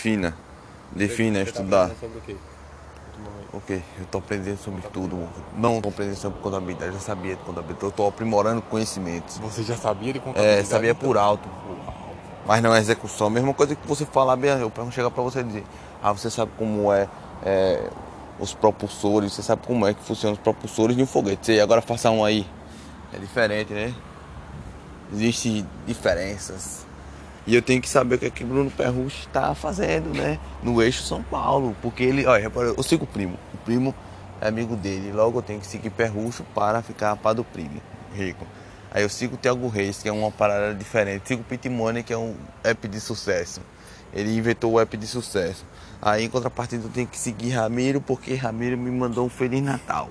Defina. Defina Você tá estudar. aprendendo sobre o quê? Ultimamente. Ok, eu tô aprendendo sobre tudo. Não tô aprendendo sobre contabilidade, já sabia de contabilidade. Eu tô aprimorando conhecimentos. Você já sabia de contabilidade? É, sabia por alto. Mas não é execução. Mesma coisa que você falar, eu vou chegar pra você e dizer, ah, você sabe como é, é, os propulsores, você sabe como é que funcionam os propulsores de um foguete. Você agora faça um aí. É diferente, né? Existem diferenças. E eu tenho que saber o que é que Bruno Perrucci está fazendo, né? No eixo São Paulo. Porque ele, olha, eu sigo o primo. O primo é amigo dele. Logo eu tenho que seguir Perrucho para ficar a par do primo, rico. Aí eu sigo o Thiago Reis, que é uma parada diferente. Sigo o Pitmoney, que é um app de sucesso. Ele inventou o app de sucesso. Aí em contrapartida eu tenho que seguir Ramiro, porque Ramiro me mandou um Feliz Natal.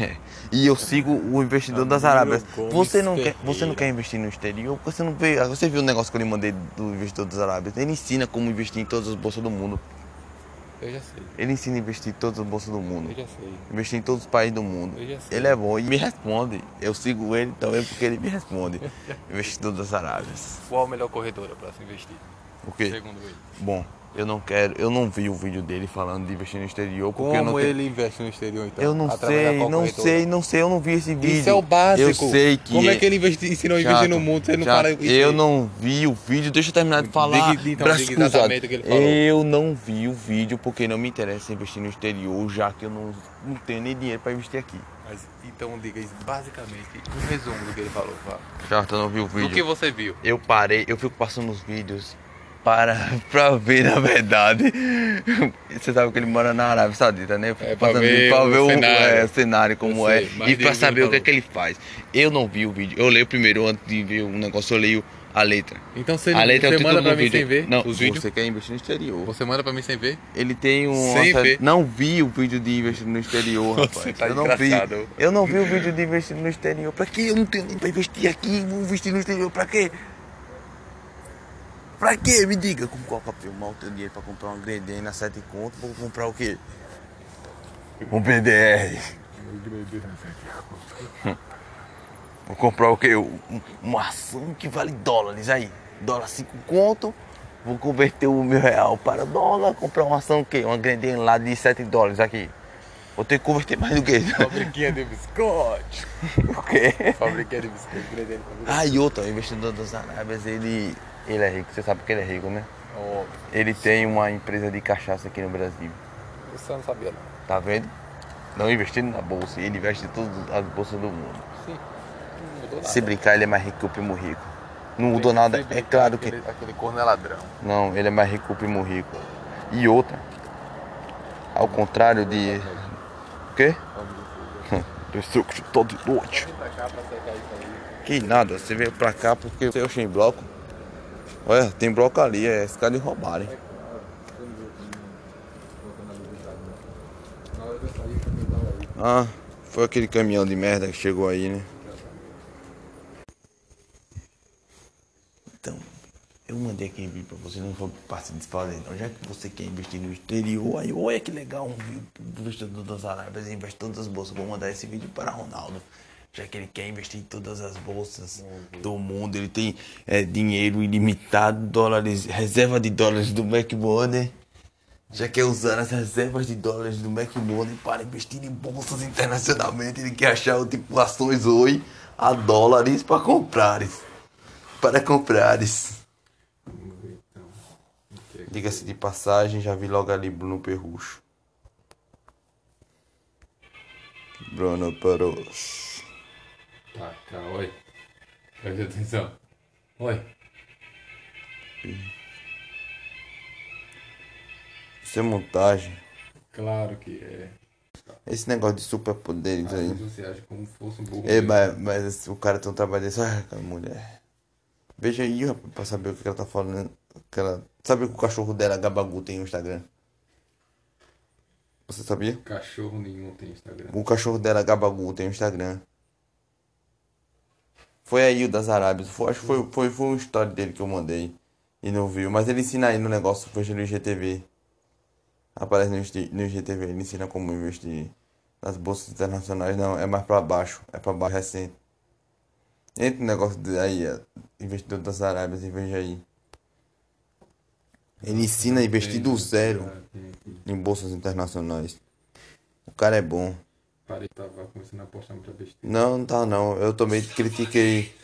É. E eu sigo o investidor das Arábias. Você não, quer, você não quer investir no exterior? Você não vê. Você viu o negócio que eu lhe mandei do investidor das Arábias? Ele ensina como investir em todas as bolsas do mundo. Eu já sei. Ele ensina a investir em todas as bolsas do mundo. Eu já sei. Investir em todos os países do mundo. Eu já sei. Ele é bom e me responde. Eu sigo ele também porque ele me responde. Investidor das Arábias. Qual a melhor corretora para se investir? O quê? Segundo ele. Bom, eu não quero. Eu não vi o vídeo dele falando de investir no exterior. Porque eu não Como tenho- ele investe no exterior, então? Eu não sei, não corretora? sei, não sei, eu não vi esse vídeo. Isso é o básico. Eu sei que. Como é que ele investi, ensinou a investir no mundo? Você não fala isso Eu não vi o vídeo, deixa eu terminar de falar. Diga- então, diga exatamente o que ele falou. Eu não vi o vídeo porque não me interessa investir no exterior, já que eu não, não tenho nem dinheiro para investir aqui. Mas, então diga isso, basicamente, um resumo do que ele falou. Vá. Chato, eu não vi o Do que vídeo. você viu? Eu parei, eu fico passando os vídeos para pra ver na verdade. Você sabe que ele mora na Arábia Saudita, né? É, pra ver pra o ver o cenário. é, cenário como é sei, mas e pra saber o que é que ele faz. Eu não vi o vídeo. Eu leio primeiro antes de ver um negócio, eu leio a letra. Então você, a letra é o você título manda pra mim vídeo. sem ver Não, os vídeos? você quer investir no exterior. Você manda pra mim sem ver? Ele tem um. Sem ver. Não vi o vídeo de investir no exterior, rapaz. Tá eu não vi. Eu não vi o vídeo de investir no exterior. Pra que eu não tenho nem pra investir aqui? Vou investir no exterior. Pra quê? Pra quê? Me diga. Como coloca filmar o teu dinheiro pra comprar uma Greendale na 7 conto? Vou comprar o quê? Um PDR. Vou comprar o quê? Um- Uma ação que vale dólares aí. Dólar 5 conto. Vou converter o meu real para dólar. Comprar uma ação o quê? Uma Greendale lá de 7 dólares aqui. Vou ter que converter mais do que isso. Fabriquinha de biscoito. o quê? Fabriquinha de biscoito. Ah, e outra, o investidor das Arábias, ele, ele é rico. Você sabe que ele é rico, né? Óbvio. Ele tem uma empresa de cachaça aqui no Brasil. Isso eu não sabia, não. Tá vendo? Não investindo na bolsa. Ele investe em todas as bolsas do mundo. Sim. Não mudou nada. Se brincar, ele é mais rico que o primo rico. Não mudou nada. Se É claro que. Aquele, aquele corno é ladrão. Não, ele é mais rico que o primo rico. E outra. Ao contrário de. O quê? Desceu que todo noite. Que nada, você veio pra cá porque você é em bloco. Olha, tem bloco ali, é esse cara de roubarem. Ah, foi aquele caminhão de merda que chegou aí, né? Então, eu mandei aquele vídeo pra você, não foi participar dele não. Já que você quer investir no exterior, aí olha que legal um investidor das Arábias todas as bolsas. Vou mandar esse vídeo para Ronaldo. Já que ele quer investir em todas as bolsas do mundo, ele tem é, dinheiro ilimitado, dólares, reserva de dólares do McMoney. Já quer usar as reservas de dólares do McMoney para investir em bolsas internacionalmente. Ele quer achar o tipo ações Oi a dólares para comprares. Para comprares. É Diga-se de passagem, já vi logo ali Bruno Perrucho. Bruno Perrucho. Tá, cá, oi. Preste atenção. Oi. Isso é montagem. Claro que é. Esse negócio de superpoderes aí. As você acha como se fosse um burro. É, mas, mas o cara tem um trabalho desse. Ah, aquela mulher. Veja aí, rapaz, pra saber o que ela tá falando. Que ela... Sabe que o cachorro dela, Gabagu, tem um Instagram? Você sabia? Cachorro nenhum tem Instagram. O cachorro dela, Gabagu, tem um Instagram. Foi aí o das Arábias. Foi, acho que foi, foi, foi um story dele que eu mandei. E não viu. Mas ele ensina aí no negócio, veja no IGTV. Aparece no, no IGTV. Ele ensina como investir nas bolsas internacionais. Não, é mais pra baixo. É pra baixo recente. Entre o negócio aí, é, investidor das Arábias e veja aí. Ele ensina a investir do zero em bolsas internacionais. O cara é bom. Parei, tava começando a muita besteira. Não, não tá não. Eu também critiquei